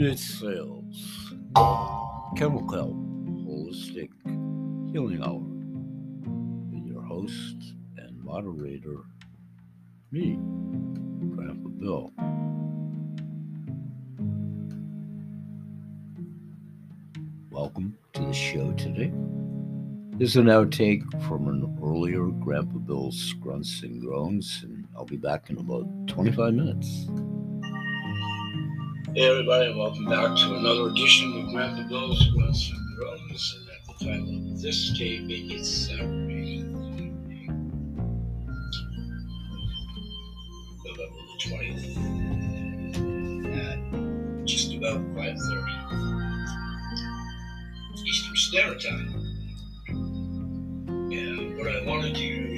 Sales, Chemical Health, Holistic Healing Hour, and your host and moderator, me, Grandpa Bill. Welcome to the show today. This is an outtake from an earlier Grandpa Bill's Grunts and Groans, and I'll be back in about 25 minutes. Hey everybody, welcome back to another edition of Grandpa Bill's Grunts and Groans. And at the time of this taping, it's Saturday November the 20th, at just about 5.30 Eastern Standard Time. And what I want to do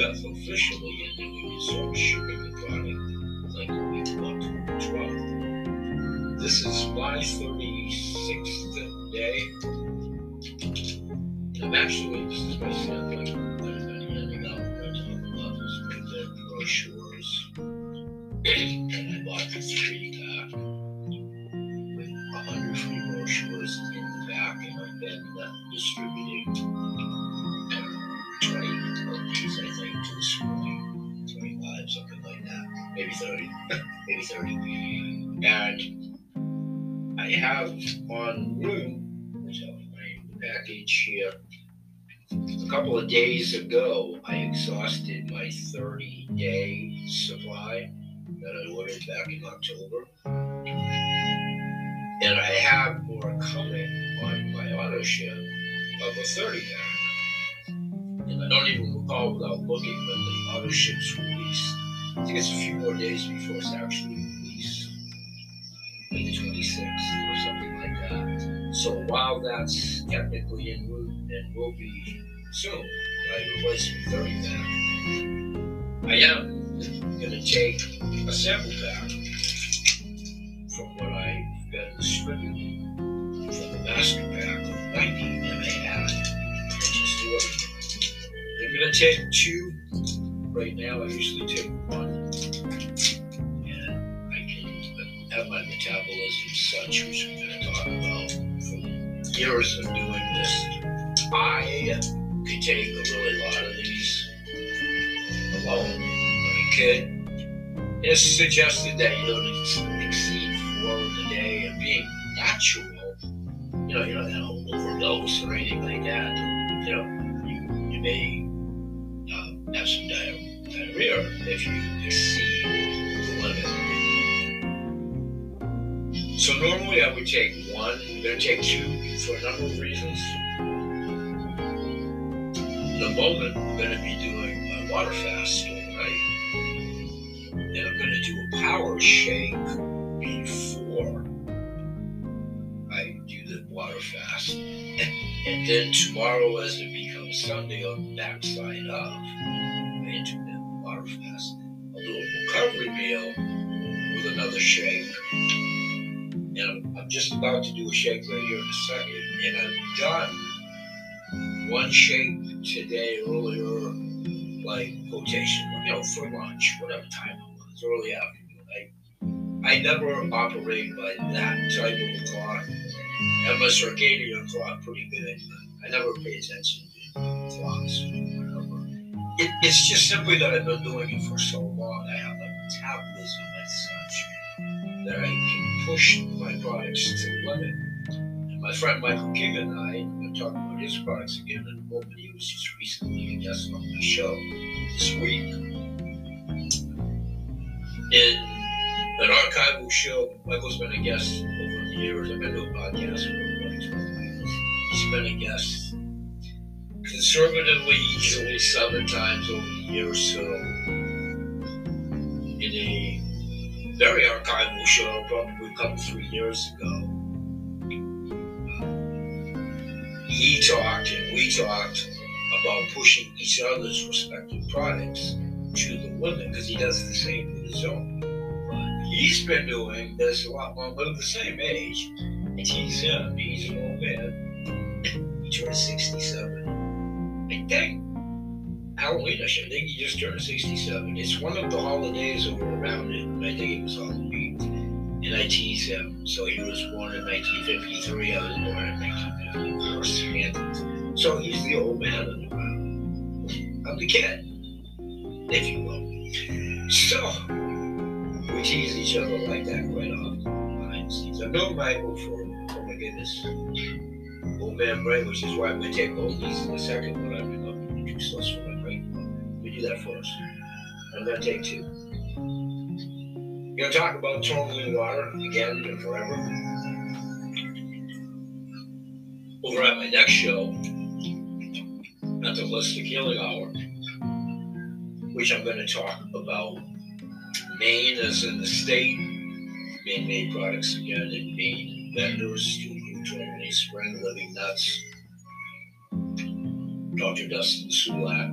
5th officially, and then we can start shipping the product like the week October 12th. This is my 36th day. I'm actually, this is my son, days ago, I exhausted my 30 day supply that I ordered back in October. And I have more coming on my auto ship of a 30 pack. And I don't even recall without looking, but the auto ship's released. I think it's a few more days before it's actually released. Like the 26th or something like that. So while that's technically in route and will be soon, right, replacement 30 pack, I am going to take a sample pack from what I've been distributing from the master pack of 90 that I. I just ordered. I'm going to take two right now. I usually take one. And I can have my metabolism such, which I'm going to talk about from years of doing this. I could take a really lot of these alone, but I could. It's suggested that you don't exceed four in a day and being natural, you know, you have to overdose or anything like that. You know, you, you may uh, have some diarrhea if you exceed the limit. So normally I would take one, I'm gonna take two for a number of reasons. A moment, I'm gonna be doing my water fast overnight. And I'm gonna do a power shake before I do the water fast. And then tomorrow, as it becomes Sunday, on the backside of intermittent water fast, I'll do a recovery meal with another shake. And I'm, I'm just about to do a shake right here in a second. And I'm done one shake today earlier, like quotation, you know, for lunch, whatever time it was, early afternoon. I I never operate by that type of a clock. I have a circadian clock pretty good. I never pay attention to clocks whatever. It, it's just simply that I've been doing it for so long. I have a metabolism as such that I can push my products to limit. And my friend Michael King and I, I'm talking about his products again in a moment. He was just recently a guest on my show this week. In an archival show, Michael's been a guest over the years. I've been doing podcasts for about 12 years. he's been a guest conservatively easily seven times over the year or so in a very archival show, probably a couple, three years ago. He talked and we talked about pushing each other's respective products to the limit because he does the same with his own. He's been doing this a lot more. We're the same age. And he's him. He's an old man. He turned 67. I think. Halloween, I think he just turned 67. It's one of the holidays were around him. I think it was Halloween. And I tease him. So he was born in 1953. I was born in 1954. So he's the old man in the room. I'm the kid if you will. So, we tease each other like that quite often the. I've known Michael for, oh my goodness, old man Bray, which is why I'm going to take oldies in a second when I'm going to introduce us for my break. We do that first. I'm going to take two. I'm going to talk about totaling water again and forever. Over at my next show, at the Holistic Healing Hour, which I'm going to talk about. Maine as in the state, Maine made products again, and Maine vendors to include Spring, Living Nuts, Dr. Dustin Sulak,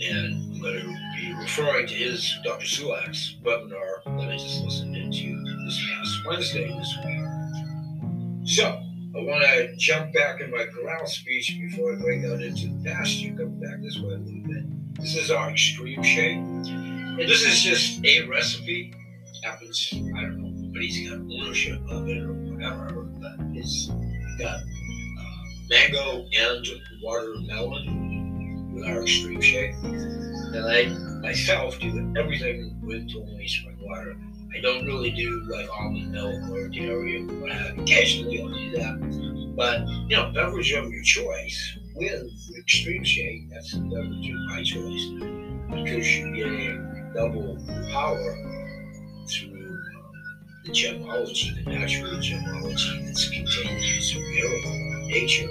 and I'm going to be referring to his Dr. Sulak's webinar that I just listened into this past Wednesday this week. So, I want to jump back in my corral speech before I break out into the pasture, come back this way a little bit. This is our extreme shake. And this is just a recipe. Happens, I don't know, but he's got ownership of it or whatever, but it's got uh, mango and watermelon with our extreme shake. And I myself do everything with totally spring water. I don't really do like almond milk or dairy or what have Occasionally I'll do that. But, you know, beverage of your choice with extreme shake, that's the beverage of my choice because you get double power through the gemology, the natural gemology that's contained in miracle nature.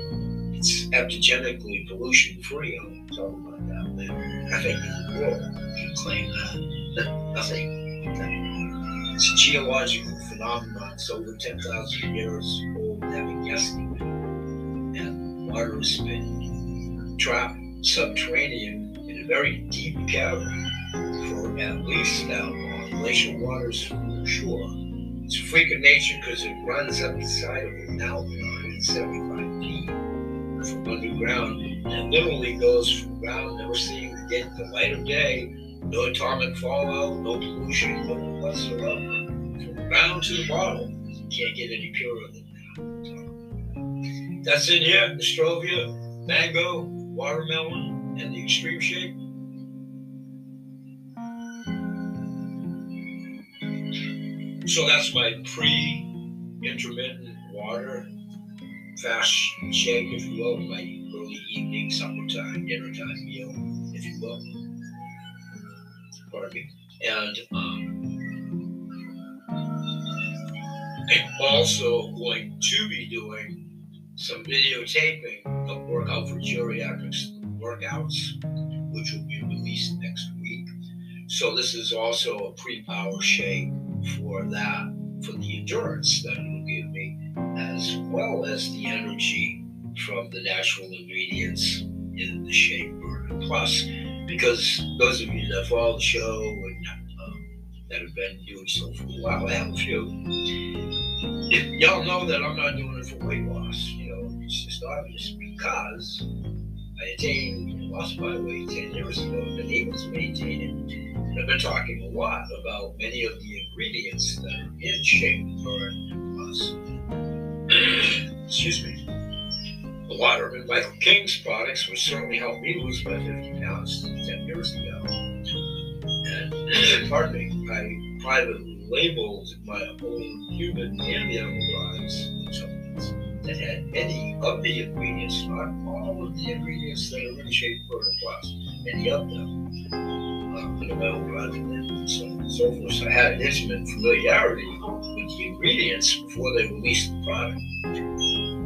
It's aptogenically pollution free. I'll about that. Nothing in the world can claim that. Nothing. It's a geological phenomenon. It's over 10,000 years old, having guesstimate. And water has been trapped subterranean in a very deep cavern for at least now on glacial waters for sure. It's a freak of nature because it runs up the side of a mountain 175 feet from underground and literally goes from ground, never seeing the light of day, no atomic fallout, no pollution, no whatsoever. From the ground to the bottom, you can't get any purer than that. That's in here, Nostrovia, mango, watermelon, and the extreme shake. So that's my pre-intermittent water fast shake, if you will, my early evening, supper time, dinner time meal, if you will. And um, I'm also going to be doing some videotaping of workout for geriatrics workouts, which will be released next week. So this is also a pre-power shake for that, for the endurance that it will give me, as well as the energy from the natural ingredients in the shake burner. Plus, because those of you that follow the show and um, that have been doing so for a while, I have a few. If Y'all know that I'm not doing it for weight loss. You know, it's just obvious because I attained, lost my weight 10 years ago, and been able to maintain it. And I've been talking a lot about many of the ingredients that are in Shake Burn Plus. Excuse me. The water in Michael King's products, which certainly helped me lose my 50 pounds 10 years ago. And, pardon me, I privately labeled my own human and animal products that had any of the ingredients, not all of the ingredients that are in Shake Burn Plus, any of them uh, my own project and so so forth. So I had an intimate familiarity with the ingredients before they released the product.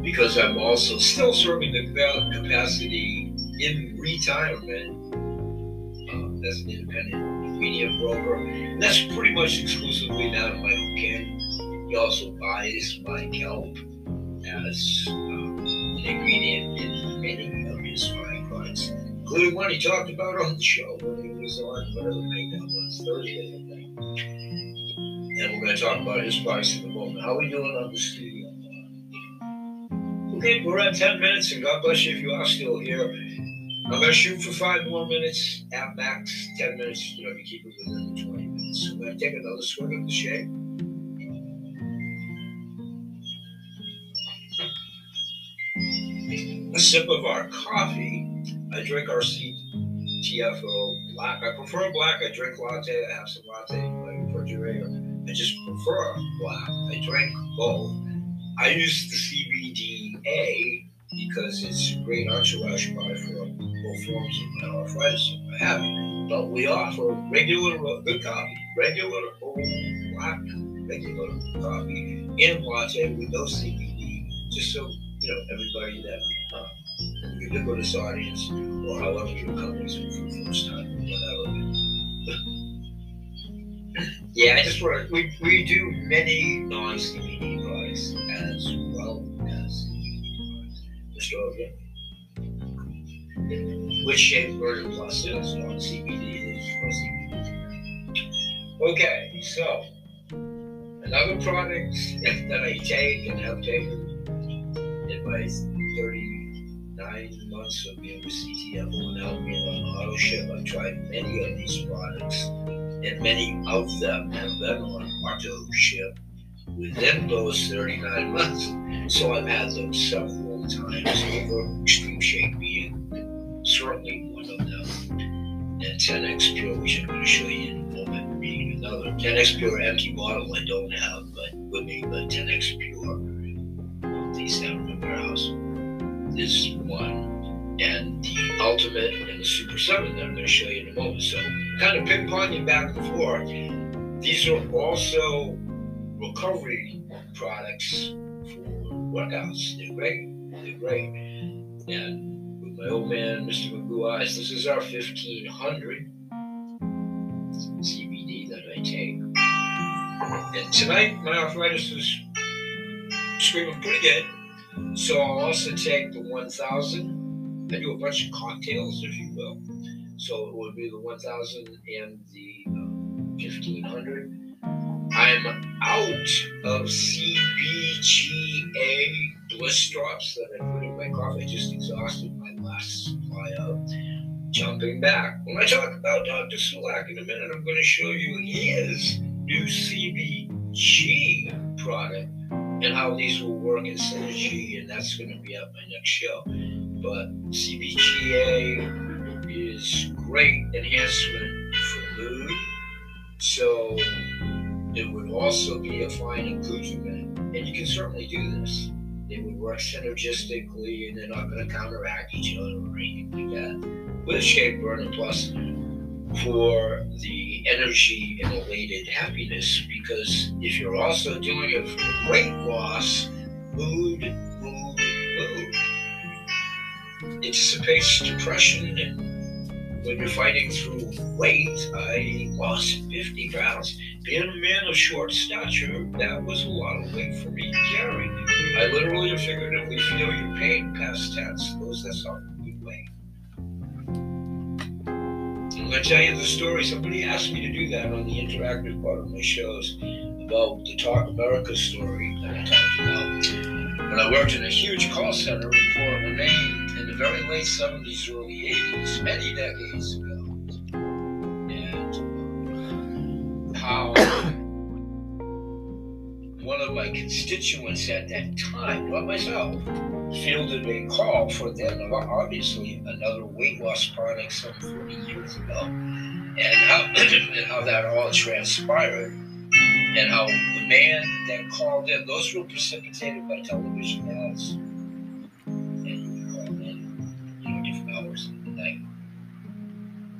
Because I'm also still serving the capacity in retirement uh, as an independent media broker. And that's pretty much exclusively now my own can. He also buys my kelp as um, an ingredient in many of his fine products, including one he talked about on the show when he was on whatever night that was, Thursday, I think. And we're going to talk about his price in a moment. How are we doing on the studio? Okay, we're at 10 minutes, and God bless you if you are still here. I'm going to shoot for five more minutes at max, 10 minutes, you know, to keep it within the 20 minutes. So I'm going to take another swig of the shake. A sip of our coffee. I drink our CTFO black. I prefer black. I drink latte. I have some latte in my refrigerator. I just prefer black. I drink both. I use the CBDA because it's a great entourage buy for both forms of arthritis and what have you. But we offer regular, good coffee, regular old black, regular coffee in latte with no CBD, just so you know everybody that uh, ubiquitous audience or however your company's for the first time whatever. Yeah, I just want we we do many non CBD products as well Which shape version Plus is non CBD is CBD. Okay, so another product that I take and have taken in my 39 months of being with CTF now being on auto ship, I've tried many of these products and many of them have been on auto ship within those 39 months. So I've had them several times over, Extreme Shake being certainly one of them. And 10X Pure, which I'm going to show you in a moment, being another. 10X Pure empty bottle I don't have but with me, but 10X Pure, these down in the warehouse. This one and the Ultimate and the Super 7 that I'm going to show you in a moment. So, kind of ping ponging back and forth. These are also recovery products for workouts. They're great. Great. And with my old man, Mr. Magoo Eyes, this is our 1500 CBD that I take. And tonight, my arthritis is screaming pretty good. So I'll also take the 1000 I do a bunch of cocktails, if you will. So it would be the 1000 and the uh, 1500. I'm out of CBGA bliss drops that I put in my coffee. Just exhausted my last supply of. Jumping back, when I talk about Dr. Sulak in a minute, I'm going to show you his new CBG product and how these will work in synergy, and that's going to be at my next show but CBGA is great enhancement for mood. So it would also be a fine accoutrement, and you can certainly do this. They would work synergistically, and they're not going to counteract each other or anything like that. With Shave Burner Plus for the energy and elated happiness, because if you're also doing it for weight loss, mood, mood, mood anticipates depression and when you're fighting through weight, I lost 50 pounds. Being a man of short stature, that was a lot of weight for me to carry. I literally if we feel your pain, past tense, those that's how we weigh. I'm going to tell you the story. Somebody asked me to do that on the interactive part of my shows about the Talk America story that I talked about. When I worked in a huge call center in Portland, Maine, in the very late 70s, early 80s, many decades ago. And how my constituents at that time, not myself, fielded a call for then obviously another weight loss product some 40 years ago. And how, and how that all transpired and how the man that called in, those were precipitated by television ads And you know, different hours of the night,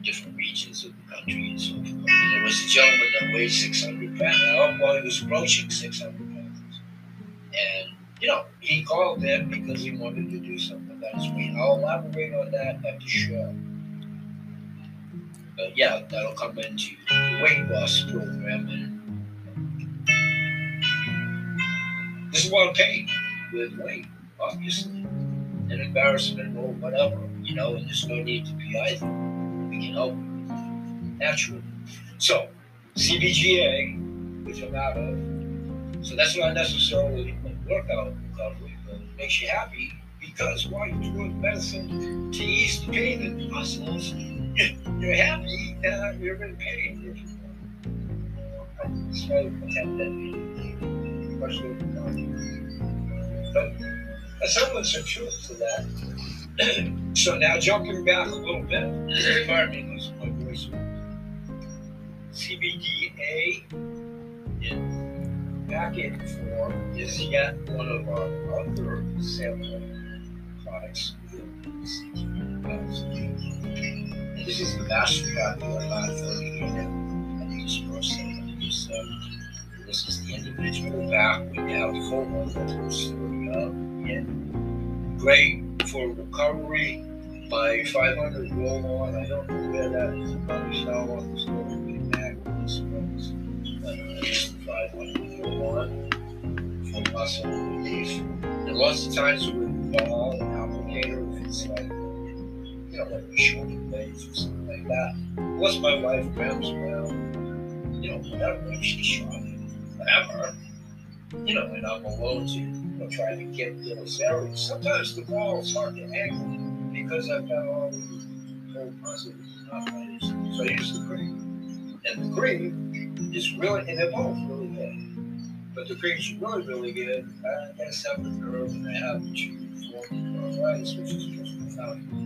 different regions of the country and so forth. And there was a gentleman that weighed 600 pounds. Well, he was approaching 600 pounds. And you know, he called in because he wanted to do something about his. I'll elaborate on that at the show. But yeah, that'll come into the weight loss program. And this is what I'm with weight, obviously. An embarrassment or whatever, you know, and there's no need to be either. We can help naturally. So, CBGA, which I'm out of, so that's not necessarily workout but makes you happy because while you're doing medicine to ease the pain in the muscles, you're happy that you're in pain. So attempt that but a semblance of truth to that. so now jumping back a little bit, pardon me, losing my voice. CBDA in packet form is yet one of our other sample products. This is the master copy of 30 unit and This is the individual back we of the story of in great for recovery. My 500 roll on, I don't know where that is. But uh, this 500 roll on for muscle relief. And lots of times with ball and applicator, if it's like you know, like a shoulder blades or something like that. Plus, my wife grabs around, you know, whatever, she's showing whatever, you know, and I'm alone to, you know, try to get those areas. Sometimes the ball is hard to angle because I've got all these old muscles not So I use the cream. And the cream is really, and they're both really. But the cream's really, really good. I got a separate nerve and I have two form arthritis, which is just profound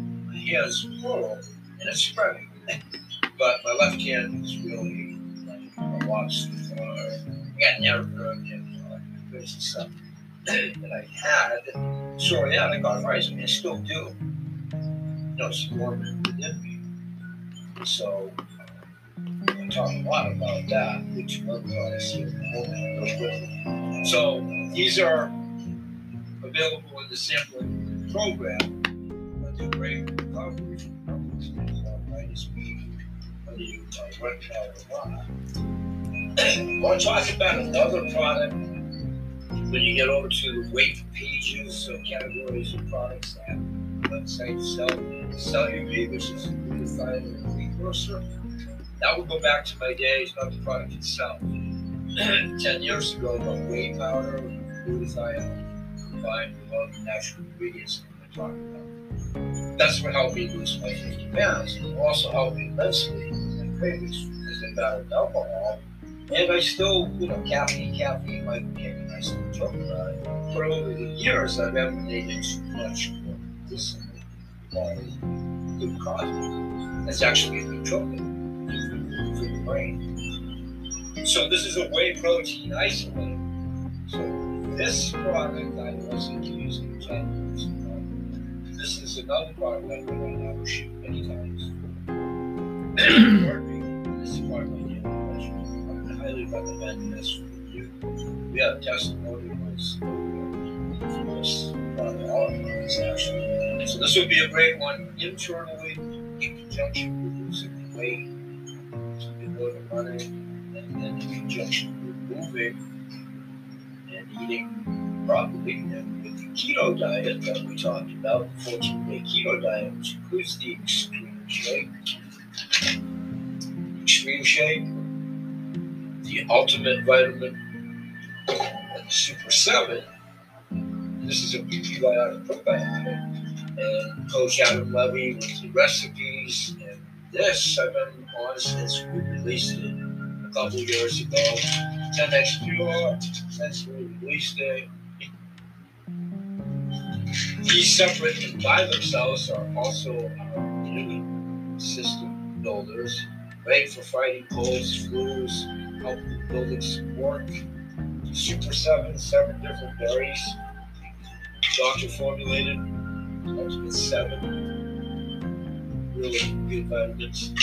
he has plural and it's spreading. but my left hand is really like a lot stiffer. I got never and uh, crazy stuff that I had. Psoriatic arthritis, I mean, I still do. You know, it's dormant within me. So Talk a lot about that, which other products here So these are available in the sampling program. But they're great recovery from problems arthritis, whether you or not. I want to talk about another product when you get over to the weight pages, so categories of products that website sell Cellular, which is a glutathione precursor. That would go back to my days, not the product itself. Ten years ago, the whey powder, glutathione, combined with all the natural ingredients we're talking about. That's what helped me lose my 50 pounds. It also helped me immensely my cravings because I got alcohol. And I still, you know, caffeine, caffeine might be a nice little joke about it. But over the years, I've emanated too much more discipline, quality, good coffee. That's actually a for the brain. So this is a whey protein isolate. So this product I wasn't using 10 years ago this is another product that we're going to have shoot many times. this is part I would highly recommend this for you. We have testimonials for this product, all uh, of these uh, actually. So this would be a great one internally in conjunction with losing weight, and then in conjunction with moving and eating properly. And with the keto diet that we talked about, the 14 day keto diet, which includes the extreme shake, extreme shake, the ultimate vitamin, and super 7. This is a prebiotic probiotic. And Coach Adam Levy with the recipes. And this I've been since we released it a couple years ago. 10x Pure, since we released it these separate and by themselves are also our immune system builders, great for fighting colds, flus, help with building support. Super 7, seven different berries, doctor formulated, ultimate 7, really good vitamins.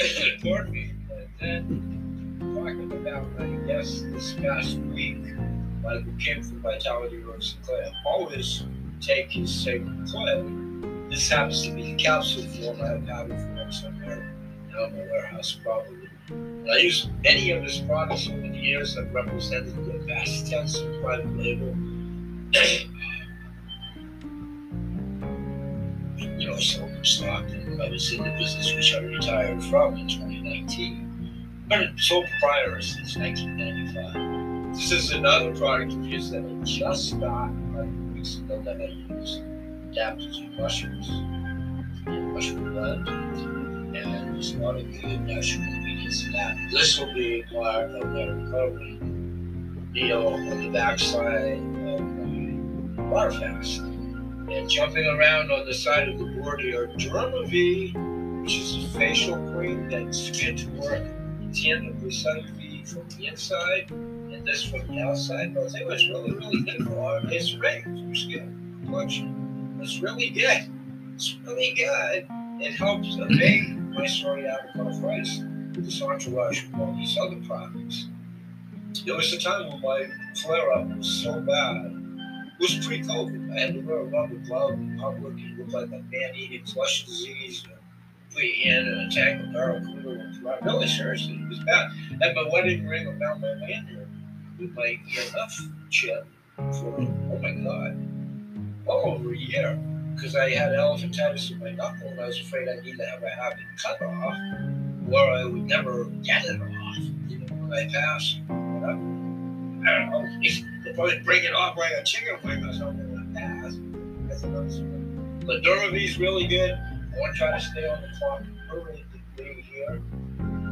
Pardon me. And then talking about, I guess, this past week, who came from Vitality Rose Clay, always take his sacred clay. This happens to be the capsule form. I have powder form somewhere in my warehouse, probably. And I use many of his products over the years. I've represented the vast tense private label. know, sold stock, I was in the business which I retired from in 2019. I've been a sole proprietor since 1995. This is another product of his that I just got a few weeks ago that I use. Adaptogen mushrooms, mushroom blend, and there's a lot of good natural ingredients in that. This will be part of their recovery deal on the backside of my water fast. And jumping around on the side of the here, Dermavie, which is a facial cream that's fit to work 10% fee from the inside and this from the outside. But it was really, really good for its for skin really good. It's really good. It helps abate my psoriatic arthritis with this entourage of all these other products. There was a time when my flare up was so bad. Was pre COVID. I had to wear a rubber glove in public. It looked like a man eating flesh disease put your hand in a tank of barrel cooler and. Really, seriously, it was bad. Had my wedding ring around my lanyard with my EMF chip for, oh my God, well over a year. Because I had elephantitis in my knuckle and I was afraid I'd either have a habit cut off or I would never get it off, even when I pass. I don't know. Probably break it off like a chicken wing or something when I pass. That's another story. But really good. I want to try to stay on the clock here.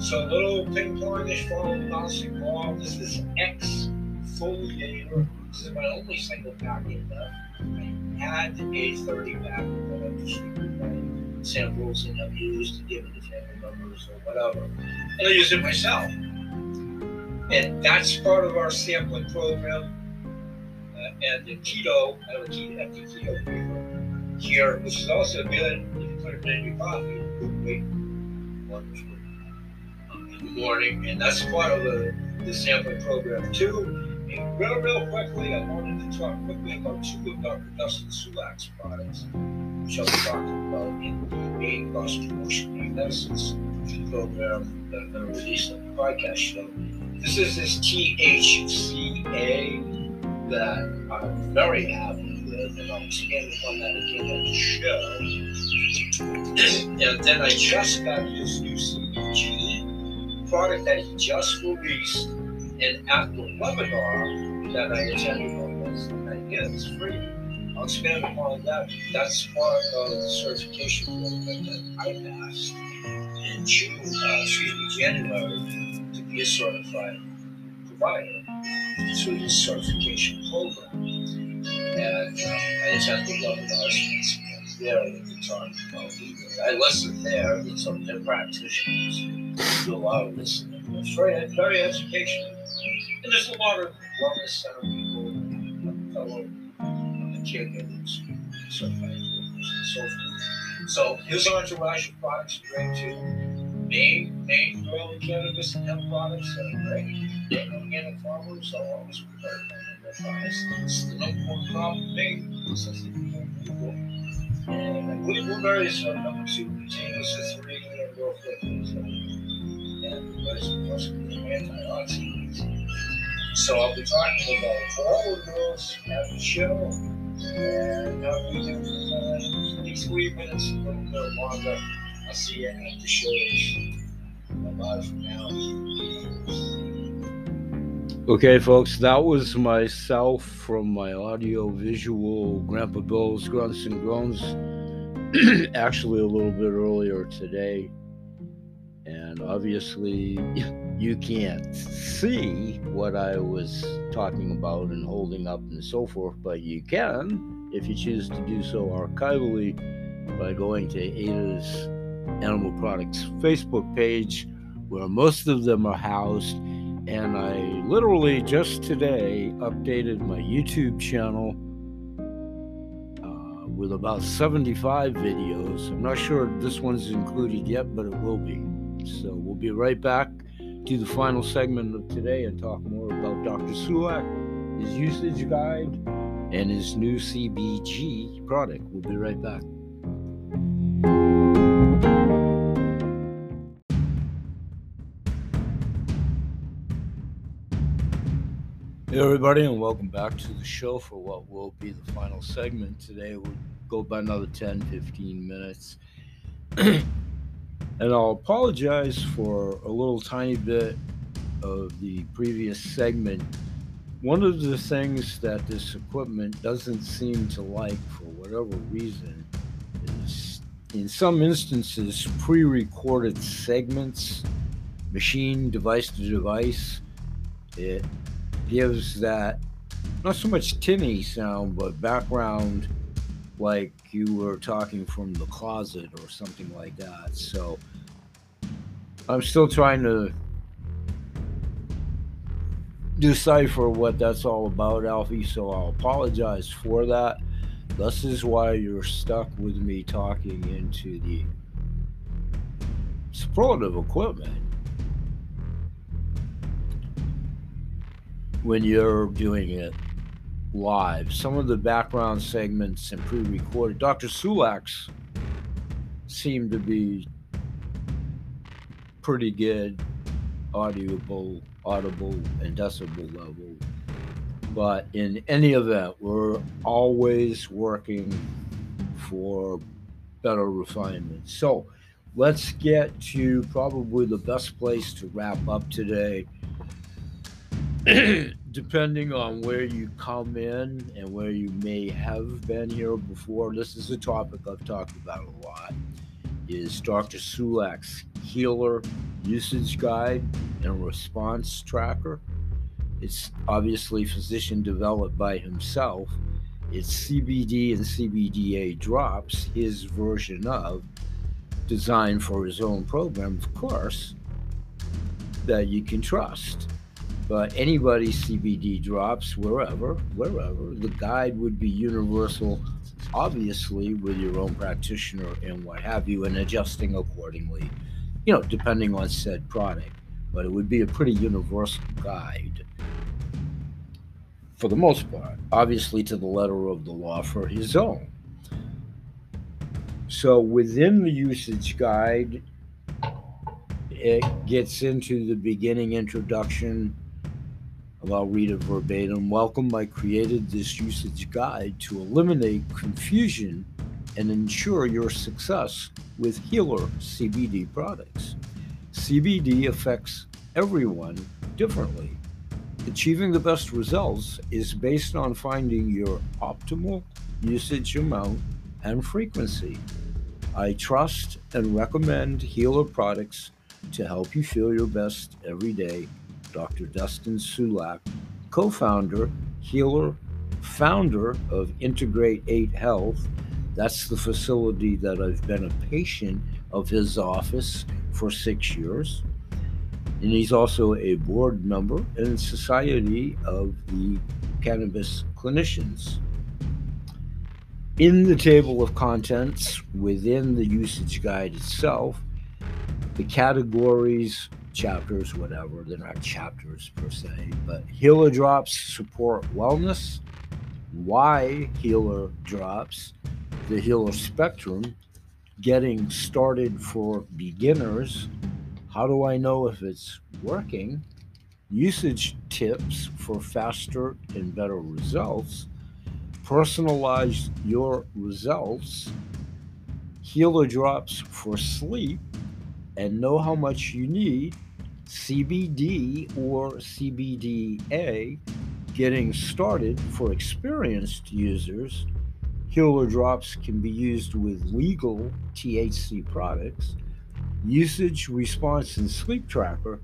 So little ping pongish foam bouncing ball. This is exfoliator. This is my only single packet left. I had a 30 pack that I distributed samples and I've used to give it to family members or whatever. And I use it myself. And that's part of our sampling program. And the keto, I a keto, keto here, which is also good if you put it in your coffee quickly, wonderful, um, in the morning, and that's part of the, the sampling program too. And real, real quickly, I wanted to talk quickly about two of Dr. Dustin Sulak's products, which I'll be talking about in the cross promotion medicines program that I'm going to release on the podcast show. This is this THCA that I'm very happy with, and I'll expand upon that again on the show and then I just got his new CBG product that he just released. And at the webinar that I attended on Wednesday night, yeah, it's free. I'll expand upon that. That's part of the certification program that I passed in June, uh, excuse me, January, to be a certified provider through this certification program. And uh, I attended the webinars there that we talked about either. I listen there with some of their practitioners do a lot of listening. It's very, very educational. And there's a lot of wellness center people, fellow caregivers, certified and so forth. So his entourage of products are great too. Maine, Maine growing cannabis and hemp products are great. Maine organic farmers are always prepared on their products. It's the number one crop in Maine since the people and we were very sort of number two continuous system and growth victims and was. So I'll be talking about of those at the show. And I'll be doing uh, 23 minutes, a little bit longer. I'll see you at the shows. Bye for now. Okay, folks, that was myself from my audio visual Grandpa Bill's Grunts and Groans. Actually, a little bit earlier today. And obviously, you can't see what I was talking about and holding up and so forth, but you can if you choose to do so archivally by going to Ada's Animal Products Facebook page, where most of them are housed and I literally just today updated my YouTube channel uh, with about 75 videos. I'm not sure if this one's included yet, but it will be. So we'll be right back to the final segment of today and talk more about Dr. Sulak his usage guide, and his new CBG product. We'll be right back. Hey, everybody, and welcome back to the show for what will be the final segment. Today, we'll go by another 10 15 minutes. and I'll apologize for a little tiny bit of the previous segment. One of the things that this equipment doesn't seem to like, for whatever reason, is in some instances pre recorded segments, machine device to device. It gives that not so much tinny sound, but background like you were talking from the closet or something like that. So I'm still trying to decipher what that's all about, Alfie. So I'll apologize for that. This is why you're stuck with me talking into the superlative equipment when you're doing it live. Some of the background segments and pre recorded. Dr. Sulak's seem to be pretty good audible, audible, and decibel level. But in any event, we're always working for better refinement. So let's get to probably the best place to wrap up today. depending on where you come in and where you may have been here before, this is a topic I've talked about a lot. Is Dr. Sulak's healer usage guide and response tracker. It's obviously physician developed by himself. It's CBD and CBDA drops, his version of, designed for his own program, of course, that you can trust. But anybody CBD drops wherever, wherever, the guide would be universal, obviously, with your own practitioner and what have you, and adjusting accordingly, you know, depending on said product. But it would be a pretty universal guide for the most part, obviously to the letter of the law for his own. So within the usage guide, it gets into the beginning introduction I'll read it verbatim. Welcome, I created this usage guide to eliminate confusion and ensure your success with healer CBD products. CBD affects everyone differently. Achieving the best results is based on finding your optimal usage amount and frequency. I trust and recommend healer products to help you feel your best every day Dr. Dustin Sulak, co founder, healer, founder of Integr8 Health. That's the facility that I've been a patient of his office for six years. And he's also a board member in Society of the Cannabis Clinicians. In the table of contents within the usage guide itself, the categories chapters, whatever. They're not chapters per se, but healer drops support wellness. Why healer drops? The healer spectrum, getting started for beginners. How do I know if it's working? Usage tips for faster and better results. Personalize your results. Healer drops for sleep and know how much you need CBD or CBDA getting started for experienced users. Healer drops can be used with legal THC products, usage, response, and sleep tracker,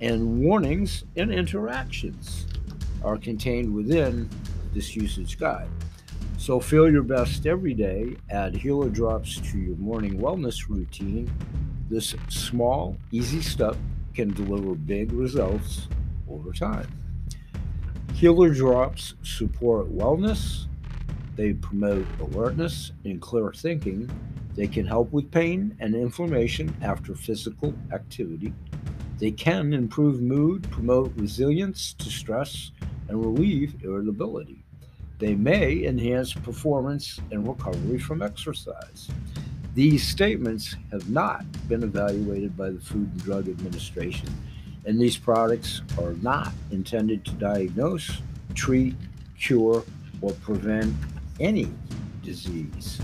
and warnings and interactions are contained within this usage guide. So feel your best every day. Add healer drops to your morning wellness routine. This small, easy step can deliver big results over time. Healer drops support wellness, they promote alertness and clear thinking. They can help with pain and inflammation after physical activity. They can improve mood, promote resilience to stress, and relieve irritability. They may enhance performance and recovery from exercise. These statements have not been evaluated by the Food and Drug Administration, and these products are not intended to diagnose, treat, cure, or prevent any disease.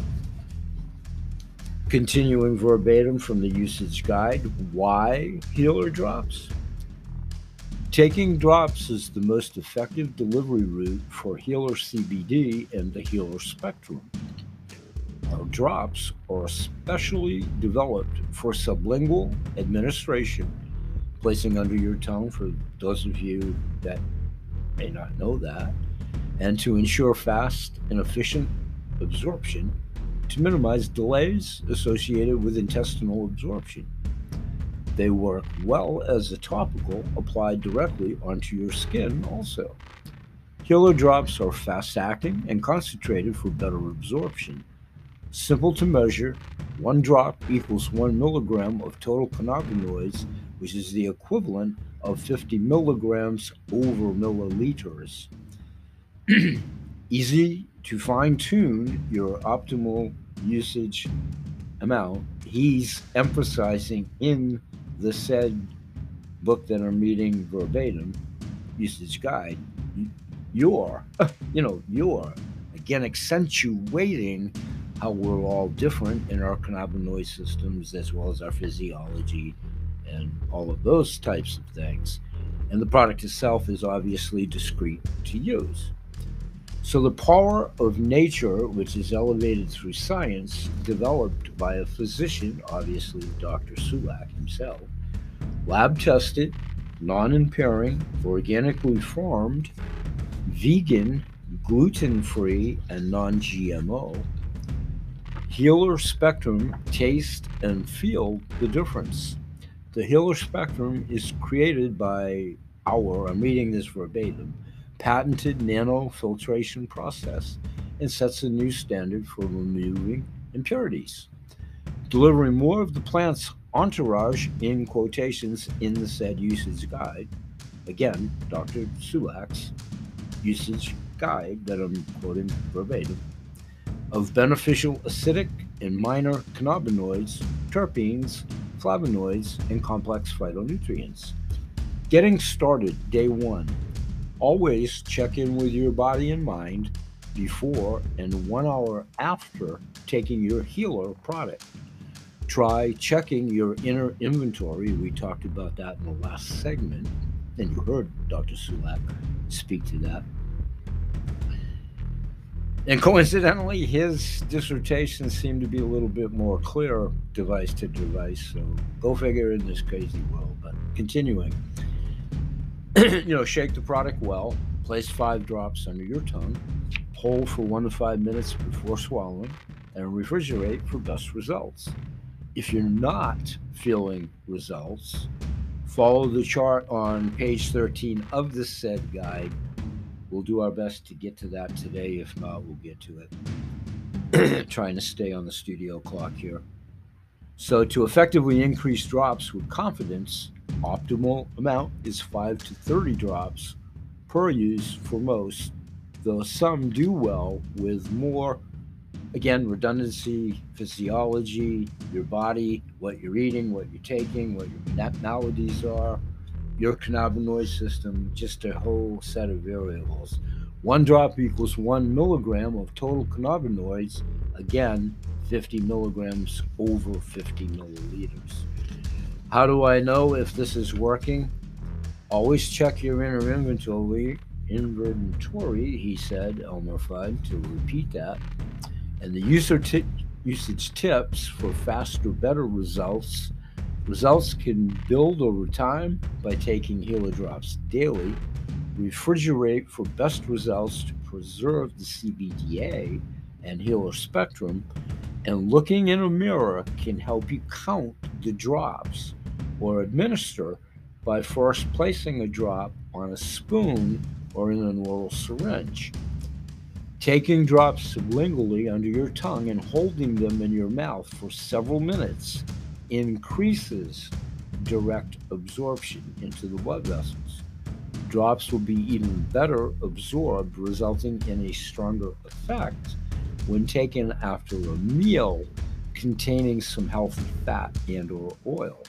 Continuing verbatim from the usage guide, why healer drops? Taking drops is the most effective delivery route for healer CBD and the healer spectrum. Our drops are specially developed for sublingual administration, placing under your tongue for those of you that may not know that, and to ensure fast and efficient absorption to minimize delays associated with intestinal absorption. They work well as a topical applied directly onto your skin, also. Healer drops are fast acting and concentrated for better absorption. Simple to measure, one drop equals one milligram of total cannabinoids, which is the equivalent of 50 milligrams over milliliters. Easy to fine tune your optimal usage amount, he's emphasizing in the said book that I'm reading verbatim, usage guide, you're, you know, you're again accentuating how we're all different in our cannabinoid systems as well as our physiology and all of those types of things. And the product itself is obviously discreet to use. So, the power of nature, which is elevated through science, developed by a physician, obviously Dr. Sulak himself, lab tested, non impairing, organically farmed, vegan, gluten free, and non GMO. Healer Spectrum taste and feel the difference. The Healer Spectrum is created by our, I'm reading this verbatim, patented nanofiltration process and sets a new standard for removing impurities. Delivering more of the plant's entourage in quotations in the said usage guide. Again, Dr. Sulak's usage guide that I'm quoting verbatim of beneficial acidic and minor cannabinoids, terpenes, flavonoids, and complex phytonutrients. Getting started day one Always check in with your body and mind before and one hour after taking your healer product. Try checking your inner inventory. We talked about that in the last segment, and you heard Dr. Sulak speak to that. And coincidentally, his dissertation seemed to be a little bit more clear device to device. So go figure in this crazy world. But continuing. you know, shake the product well, place five drops under your tongue, hold for one to five minutes before swallowing, and refrigerate for best results. If you're not feeling results, follow the chart on page 13 of the said guide. We'll do our best to get to that today. If not, we'll get to it. Trying to stay on the studio clock here. So, to effectively increase drops with confidence, optimal amount is 5 to 30 drops per use for most, though some do well with more. Again, redundancy, physiology, your body, what you're eating, what you're taking, what your maladies are, your cannabinoid system, just a whole set of variables. One drop equals one milligram of total cannabinoids. Again, 50 milligrams over 50 milliliters. How do I know if this is working? Always check your inner inventory. Inventory, he said, Elmer Fudd, to repeat that. And the user t- usage tips for faster, better results. Results can build over time by taking Healer Drops daily. Refrigerate for best results to preserve the CBDA and Healer Spectrum. And looking in a mirror can help you count the drops or administer by first placing a drop on a spoon or in an oral syringe. Taking drops sublingually under your tongue and holding them in your mouth for several minutes increases direct absorption into the blood vessels. drops will be even better absorbed, resulting in a stronger effect when taken after a meal containing some healthy fat and or oil.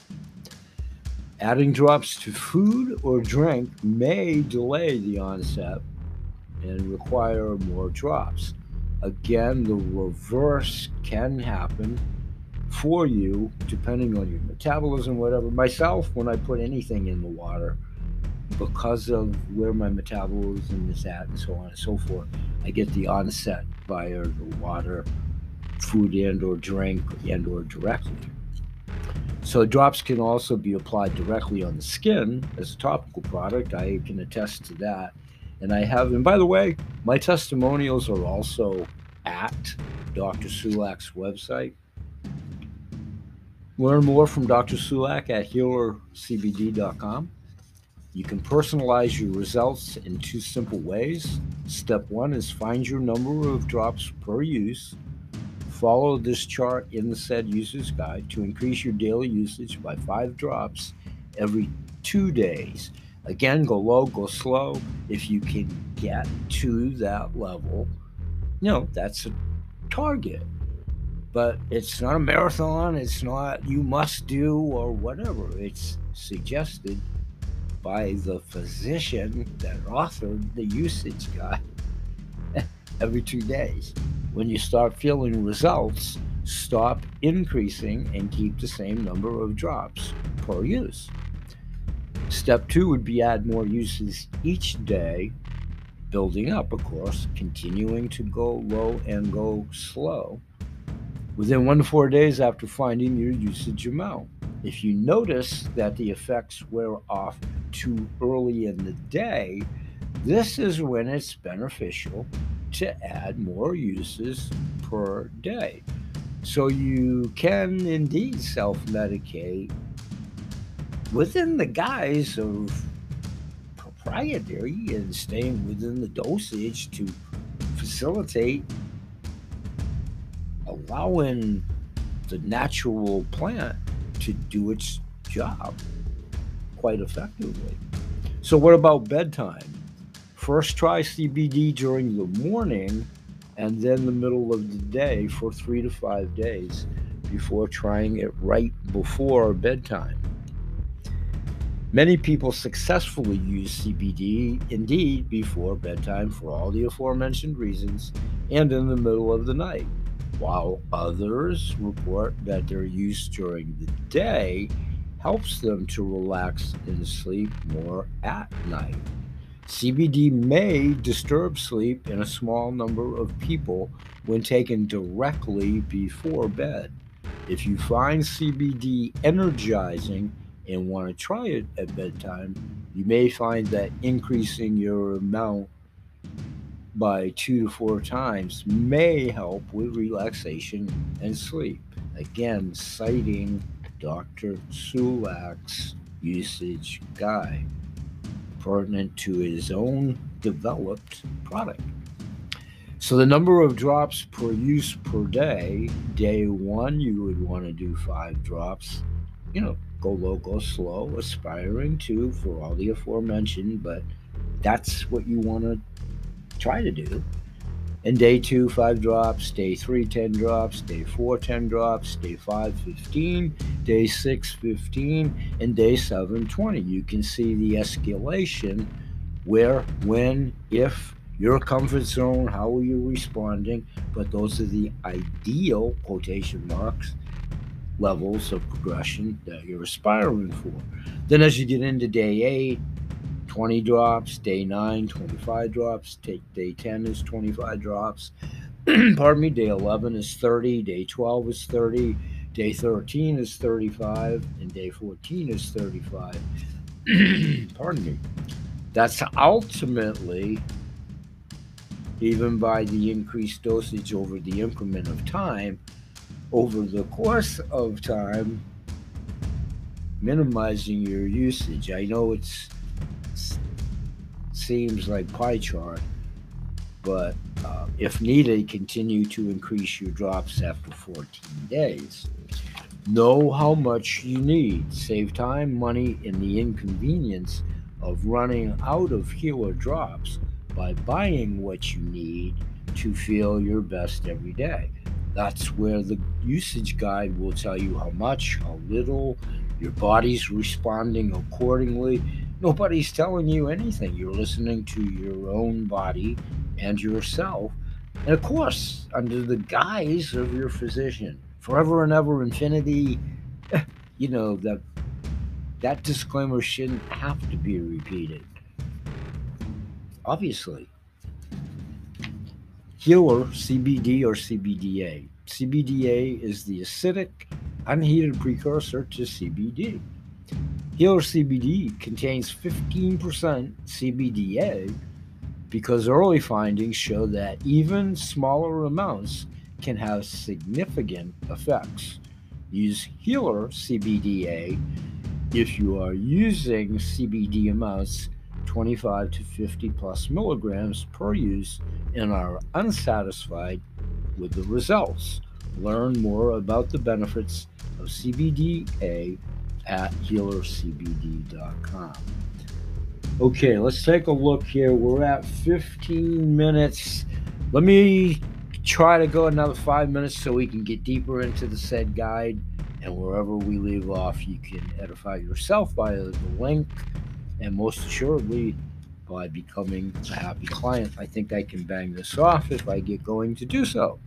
Adding drops to food or drink may delay the onset and require more drops. Again, the reverse can happen for you depending on your metabolism, whatever. Myself, when I put anything in the water, because of where my metabolism is at and so on and so forth, I get the onset via the water, food and or drink and or directly. So drops can also be applied directly on the skin as a topical product. I can attest to that. And I have, and by the way, my testimonials are also at Dr. Sulak's website. Learn more from Dr. Sulak at healercbd.com. You can personalize your results in two simple ways. Step one is find your number of drops per use. Follow this chart in the said user's guide to increase your daily usage by five drops every two days. Again, go low, go slow. If you can get to that level, you know, that's a target. But it's not a marathon, it's not you must do or whatever. It's suggested by the physician that authored the usage guide every two days. When you start feeling results, stop increasing and keep the same number of drops per use. Step two would be add more uses each day, building up, of course, continuing to go low and go slow within one to four days after finding your usage amount. If you notice that the effects wear off too early in the day, this is when it's beneficial to add more uses per day. So you can indeed self medicate within the guise of proprietary and staying within the dosage to facilitate allowing the natural plant to do its job quite effectively. So, what about bedtime? First, try CBD during the morning and then the middle of the day for three to five days before trying it right before bedtime. Many people successfully use CBD indeed before bedtime for all the aforementioned reasons and in the middle of the night, while others report that their use during the day helps them to relax and sleep more at night. CBD may disturb sleep in a small number of people when taken directly before bed. If you find CBD energizing and want to try it at bedtime, you may find that increasing your amount by two to four times may help with relaxation and sleep. Again, citing Dr. Sulak's usage guide, pertinent to his own developed product. So the number of drops per use per day, day one, you would want to do five drops. You know, go low, go slow, aspiring to for all the aforementioned, but that's what you want to try to do. And day two, five drops. Day three, 10 drops. Day four, 10 drops. Day five, 15. Day six, 15. And day seven, 20. You can see the escalation where, when, if, your comfort zone, how are you responding? But those are the ideal quotation marks levels of progression that you're aspiring for. Then, as you get into day eight, 20 drops, day 9, 25 drops, take day 10 is 25 drops. Pardon me, day 11 is 30, day 12 is 30, day 13 is 35, and day 14 is 35. Pardon me. That's ultimately, even by the increased dosage over the increment of time, over the course of time, minimizing your usage. I know it's seems like pie chart, but uh, if needed, continue to increase your drops after 14 days. Know how much you need. Save time, money, and the inconvenience of running out of healer drops by buying what you need to feel your best every day. That's where the usage guide will tell you how much, how little, your body's responding accordingly. Nobody's telling you anything. You're listening to your own body and yourself. And of course, under the guise of your physician, forever and ever, infinity, you know, that that disclaimer shouldn't have to be repeated. Obviously. Healer, CBD or CBDA. CBDA is the acidic, unheated precursor to CBD. Healer CBD contains 15% CBDA because early findings show that even smaller amounts can have significant effects. Use Healer CBDA if you are using CBD amounts 25 to 50 plus milligrams per use and are unsatisfied with the results. Learn more about the benefits of CBDA at healercbd.com. Okay, let's take a look here. We're at 15 minutes. Let me try to go another five minutes so we can get deeper into the said guide. And wherever we leave off, you can edify yourself by the link and most assuredly by becoming a happy client. I think I can bang this off if I get going to do so.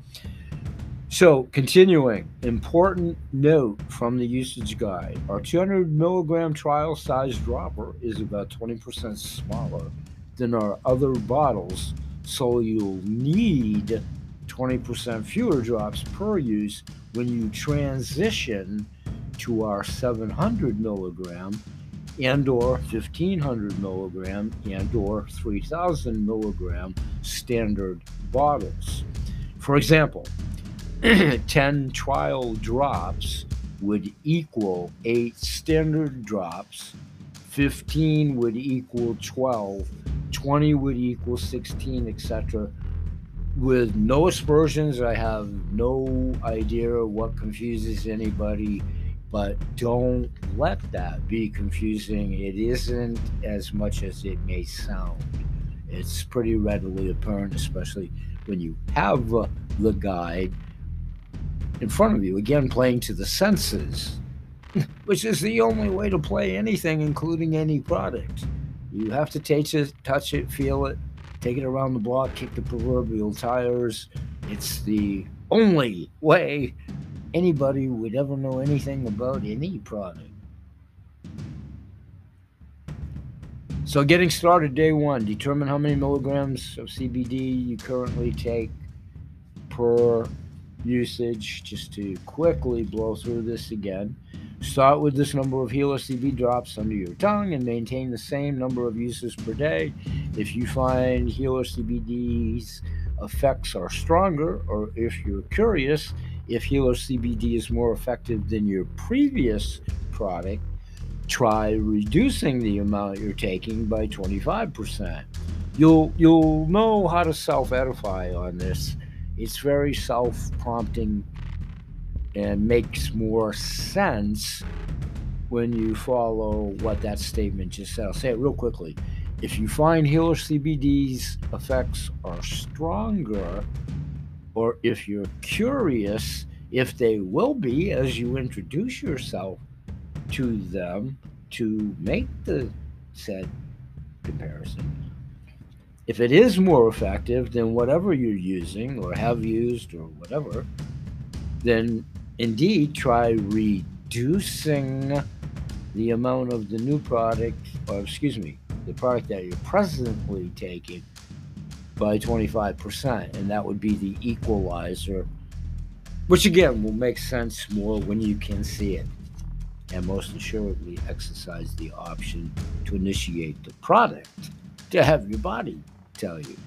So, continuing, important note from the usage guide our 200 milligram trial size dropper is about 20% smaller than our other bottles, so you'll need 20% fewer drops per use when you transition to our 700 milligram and or 1500 milligram and or 3000 milligram standard bottles. For example, 10 trial drops would equal 8 standard drops, 15 would equal 12, 20 would equal 16, etc. With no aspersions, I have no idea what confuses anybody, but don't let that be confusing. It isn't as much as it may sound. It's pretty readily apparent, especially when you have the guide in front of you, again playing to the senses, which is the only way to play anything, including any product. You have to taste it, touch it, feel it, take it around the block, kick the proverbial tires. It's the only way anybody would ever know anything about any product. So, getting started day one, determine how many milligrams of CBD you currently take per usage just to quickly blow through this again. Start with this number of Healer CB drops under your tongue and maintain the same number of uses per day. If you find Healer CBD's effects are stronger, or if you're curious if Healer CBD is more effective than your previous product, try reducing the amount you're taking by 25%. You'll you'll know how to self-edify on this it's very self prompting and makes more sense when you follow what that statement just said. I'll say it real quickly. If you find Healer CBD's effects are stronger, or if you're curious if they will be as you introduce yourself to them to make the said comparison, if it is more effective than whatever you're using or have used or whatever, then indeed try reducing the amount of the new product, or excuse me, the product that you're presently taking by 25%. And that would be the equalizer, which again will make sense more when you can see it. And most assuredly, exercise the option to initiate the product to have your body tell you.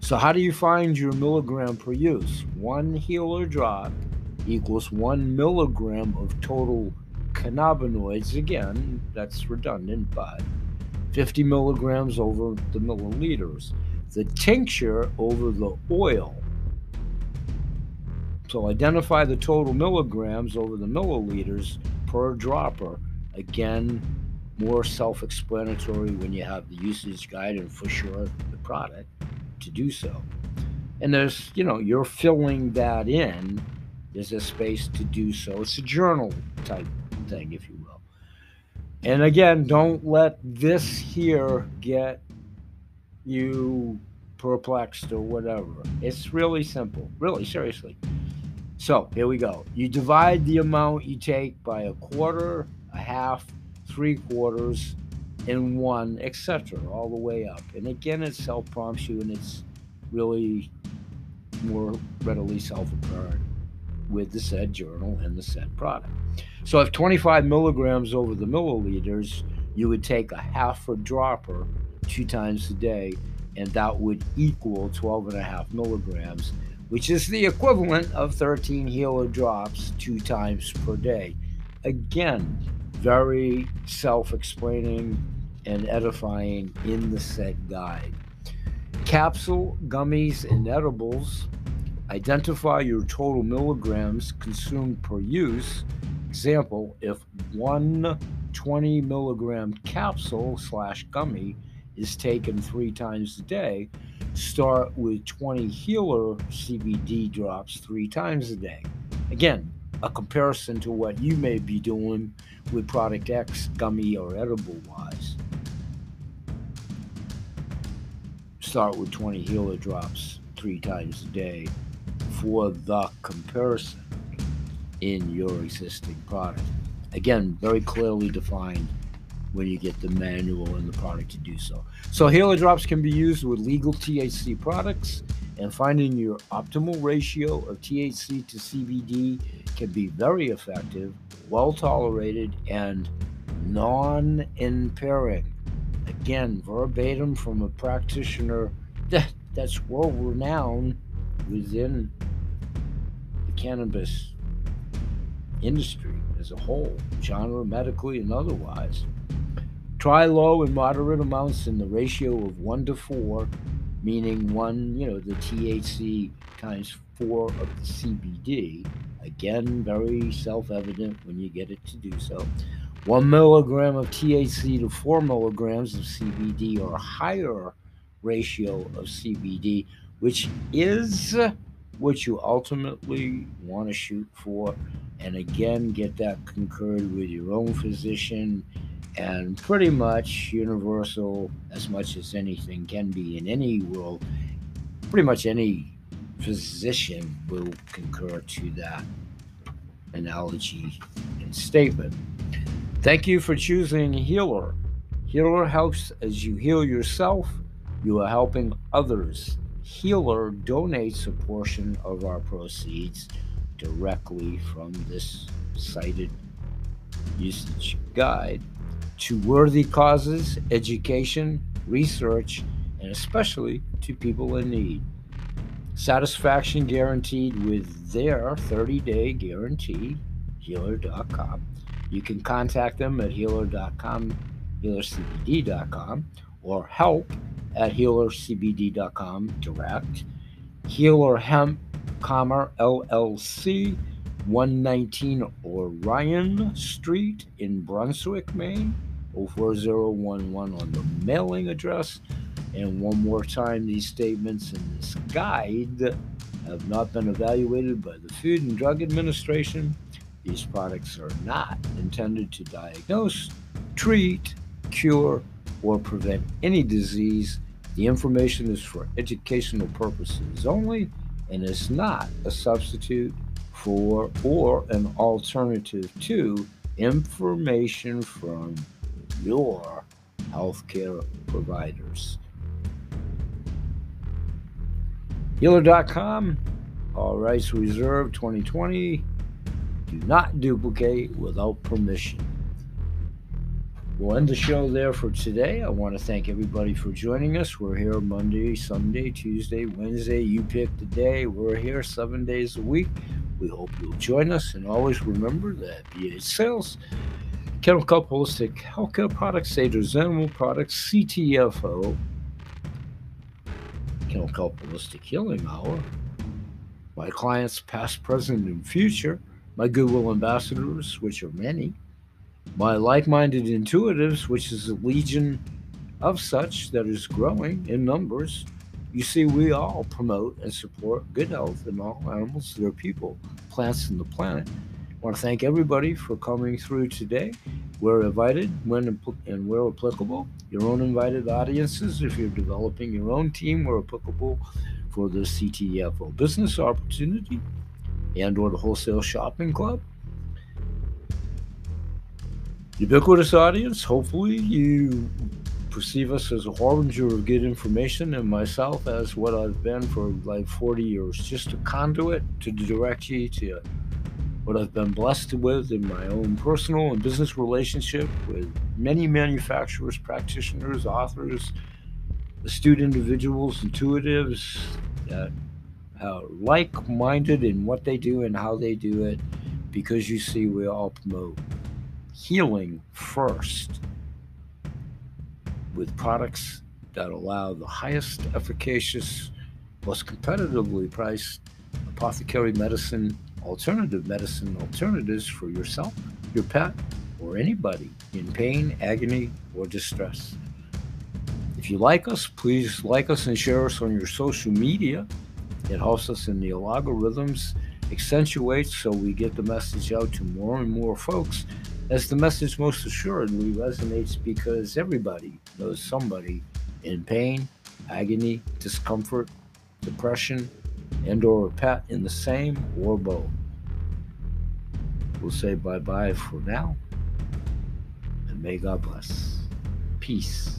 So, how do you find your milligram per use? One healer drop equals one milligram of total cannabinoids. Again, that's redundant, but 50 milligrams over the milliliters. The tincture over the oil. So, identify the total milligrams over the milliliters per dropper. Again, more self explanatory when you have the usage guide and for sure the product to do so. And there's, you know, you're filling that in. There's a space to do so. It's a journal type thing, if you will. And again, don't let this here get you perplexed or whatever. It's really simple, really, seriously. So here we go. You divide the amount you take by a quarter, a half, three quarters, and one, etc., all the way up. And again, it self prompts you and it's really more readily self apparent with the said journal and the said product. So if 25 milligrams over the milliliters, you would take a half a dropper two times a day, and that would equal 12 and a half milligrams, which is the equivalent of 13 healer drops two times per day. Again, very self explaining and edifying in the said guide. Capsule, gummies, and edibles identify your total milligrams consumed per use. Example, if one 20 milligram capsule slash gummy is taken three times a day, start with 20 healer CBD drops three times a day. Again, a comparison to what you may be doing with product X, gummy or edible wise. Start with 20 healer drops three times a day for the comparison in your existing product. Again, very clearly defined when you get the manual and the product to do so. So, healer drops can be used with legal THC products, and finding your optimal ratio of THC to CBD can be very effective, well tolerated, and non impairing. Again, verbatim from a practitioner that, that's world renowned within the cannabis industry as a whole, genre, medically, and otherwise. Try low and moderate amounts in the ratio of one to four, meaning one, you know, the THC times four of the CBD. Again, very self evident when you get it to do so. One milligram of THC to four milligrams of CBD or higher ratio of CBD, which is what you ultimately want to shoot for. And again, get that concurred with your own physician and pretty much universal as much as anything can be in any world. Pretty much any physician will concur to that analogy and statement. Thank you for choosing Healer. Healer helps as you heal yourself, you are helping others. Healer donates a portion of our proceeds directly from this cited usage guide to worthy causes, education, research, and especially to people in need. Satisfaction guaranteed with their 30 day guarantee, healer.com. You can contact them at healer.com, healercbd.com, or help at healercbd.com direct. Healer Hemp LLC, 119 Orion Street in Brunswick, Maine. 04011 on the mailing address. And one more time, these statements in this guide have not been evaluated by the Food and Drug Administration. These products are not intended to diagnose, treat, cure, or prevent any disease. The information is for educational purposes only and is not a substitute for or an alternative to information from your healthcare providers. Healer.com, all rights reserved 2020. Do not duplicate without permission. We'll end the show there for today. I want to thank everybody for joining us. We're here Monday, Sunday, Tuesday, Wednesday. You pick the day. We're here seven days a week. We hope you'll join us. And always remember that BH Sales Kelp Holistic Healthcare Products, Sager's Animal Products, CTFO, Kelp Holistic Healing Hour, my clients past, present, and future, my Goodwill ambassadors, which are many, My like minded intuitives, which is a legion of such that is growing in numbers, you see, we all promote and support good health in all animals, their people, plants, and the planet. I want to thank everybody for coming through today. We're invited when and where applicable. Your own invited audiences, if you're developing your own team, where applicable for the CTFO business opportunity and or the wholesale shopping club. Ubiquitous audience, hopefully you perceive us as a harbinger of good information and myself as what I've been for like 40 years, just a conduit to direct you to what I've been blessed with in my own personal and business relationship with many manufacturers, practitioners, authors, astute individuals, intuitives that are like minded in what they do and how they do it because you see, we all promote healing first with products that allow the highest efficacious, most competitively priced apothecary medicine, alternative medicine alternatives for yourself, your pet, or anybody in pain, agony, or distress. If you like us, please like us and share us on your social media. It helps us in the algorithms, accentuates so we get the message out to more and more folks as the message most assuredly resonates because everybody knows somebody in pain, agony, discomfort, depression, and or a pet in the same or both. We'll say bye-bye for now, and may God bless. Peace.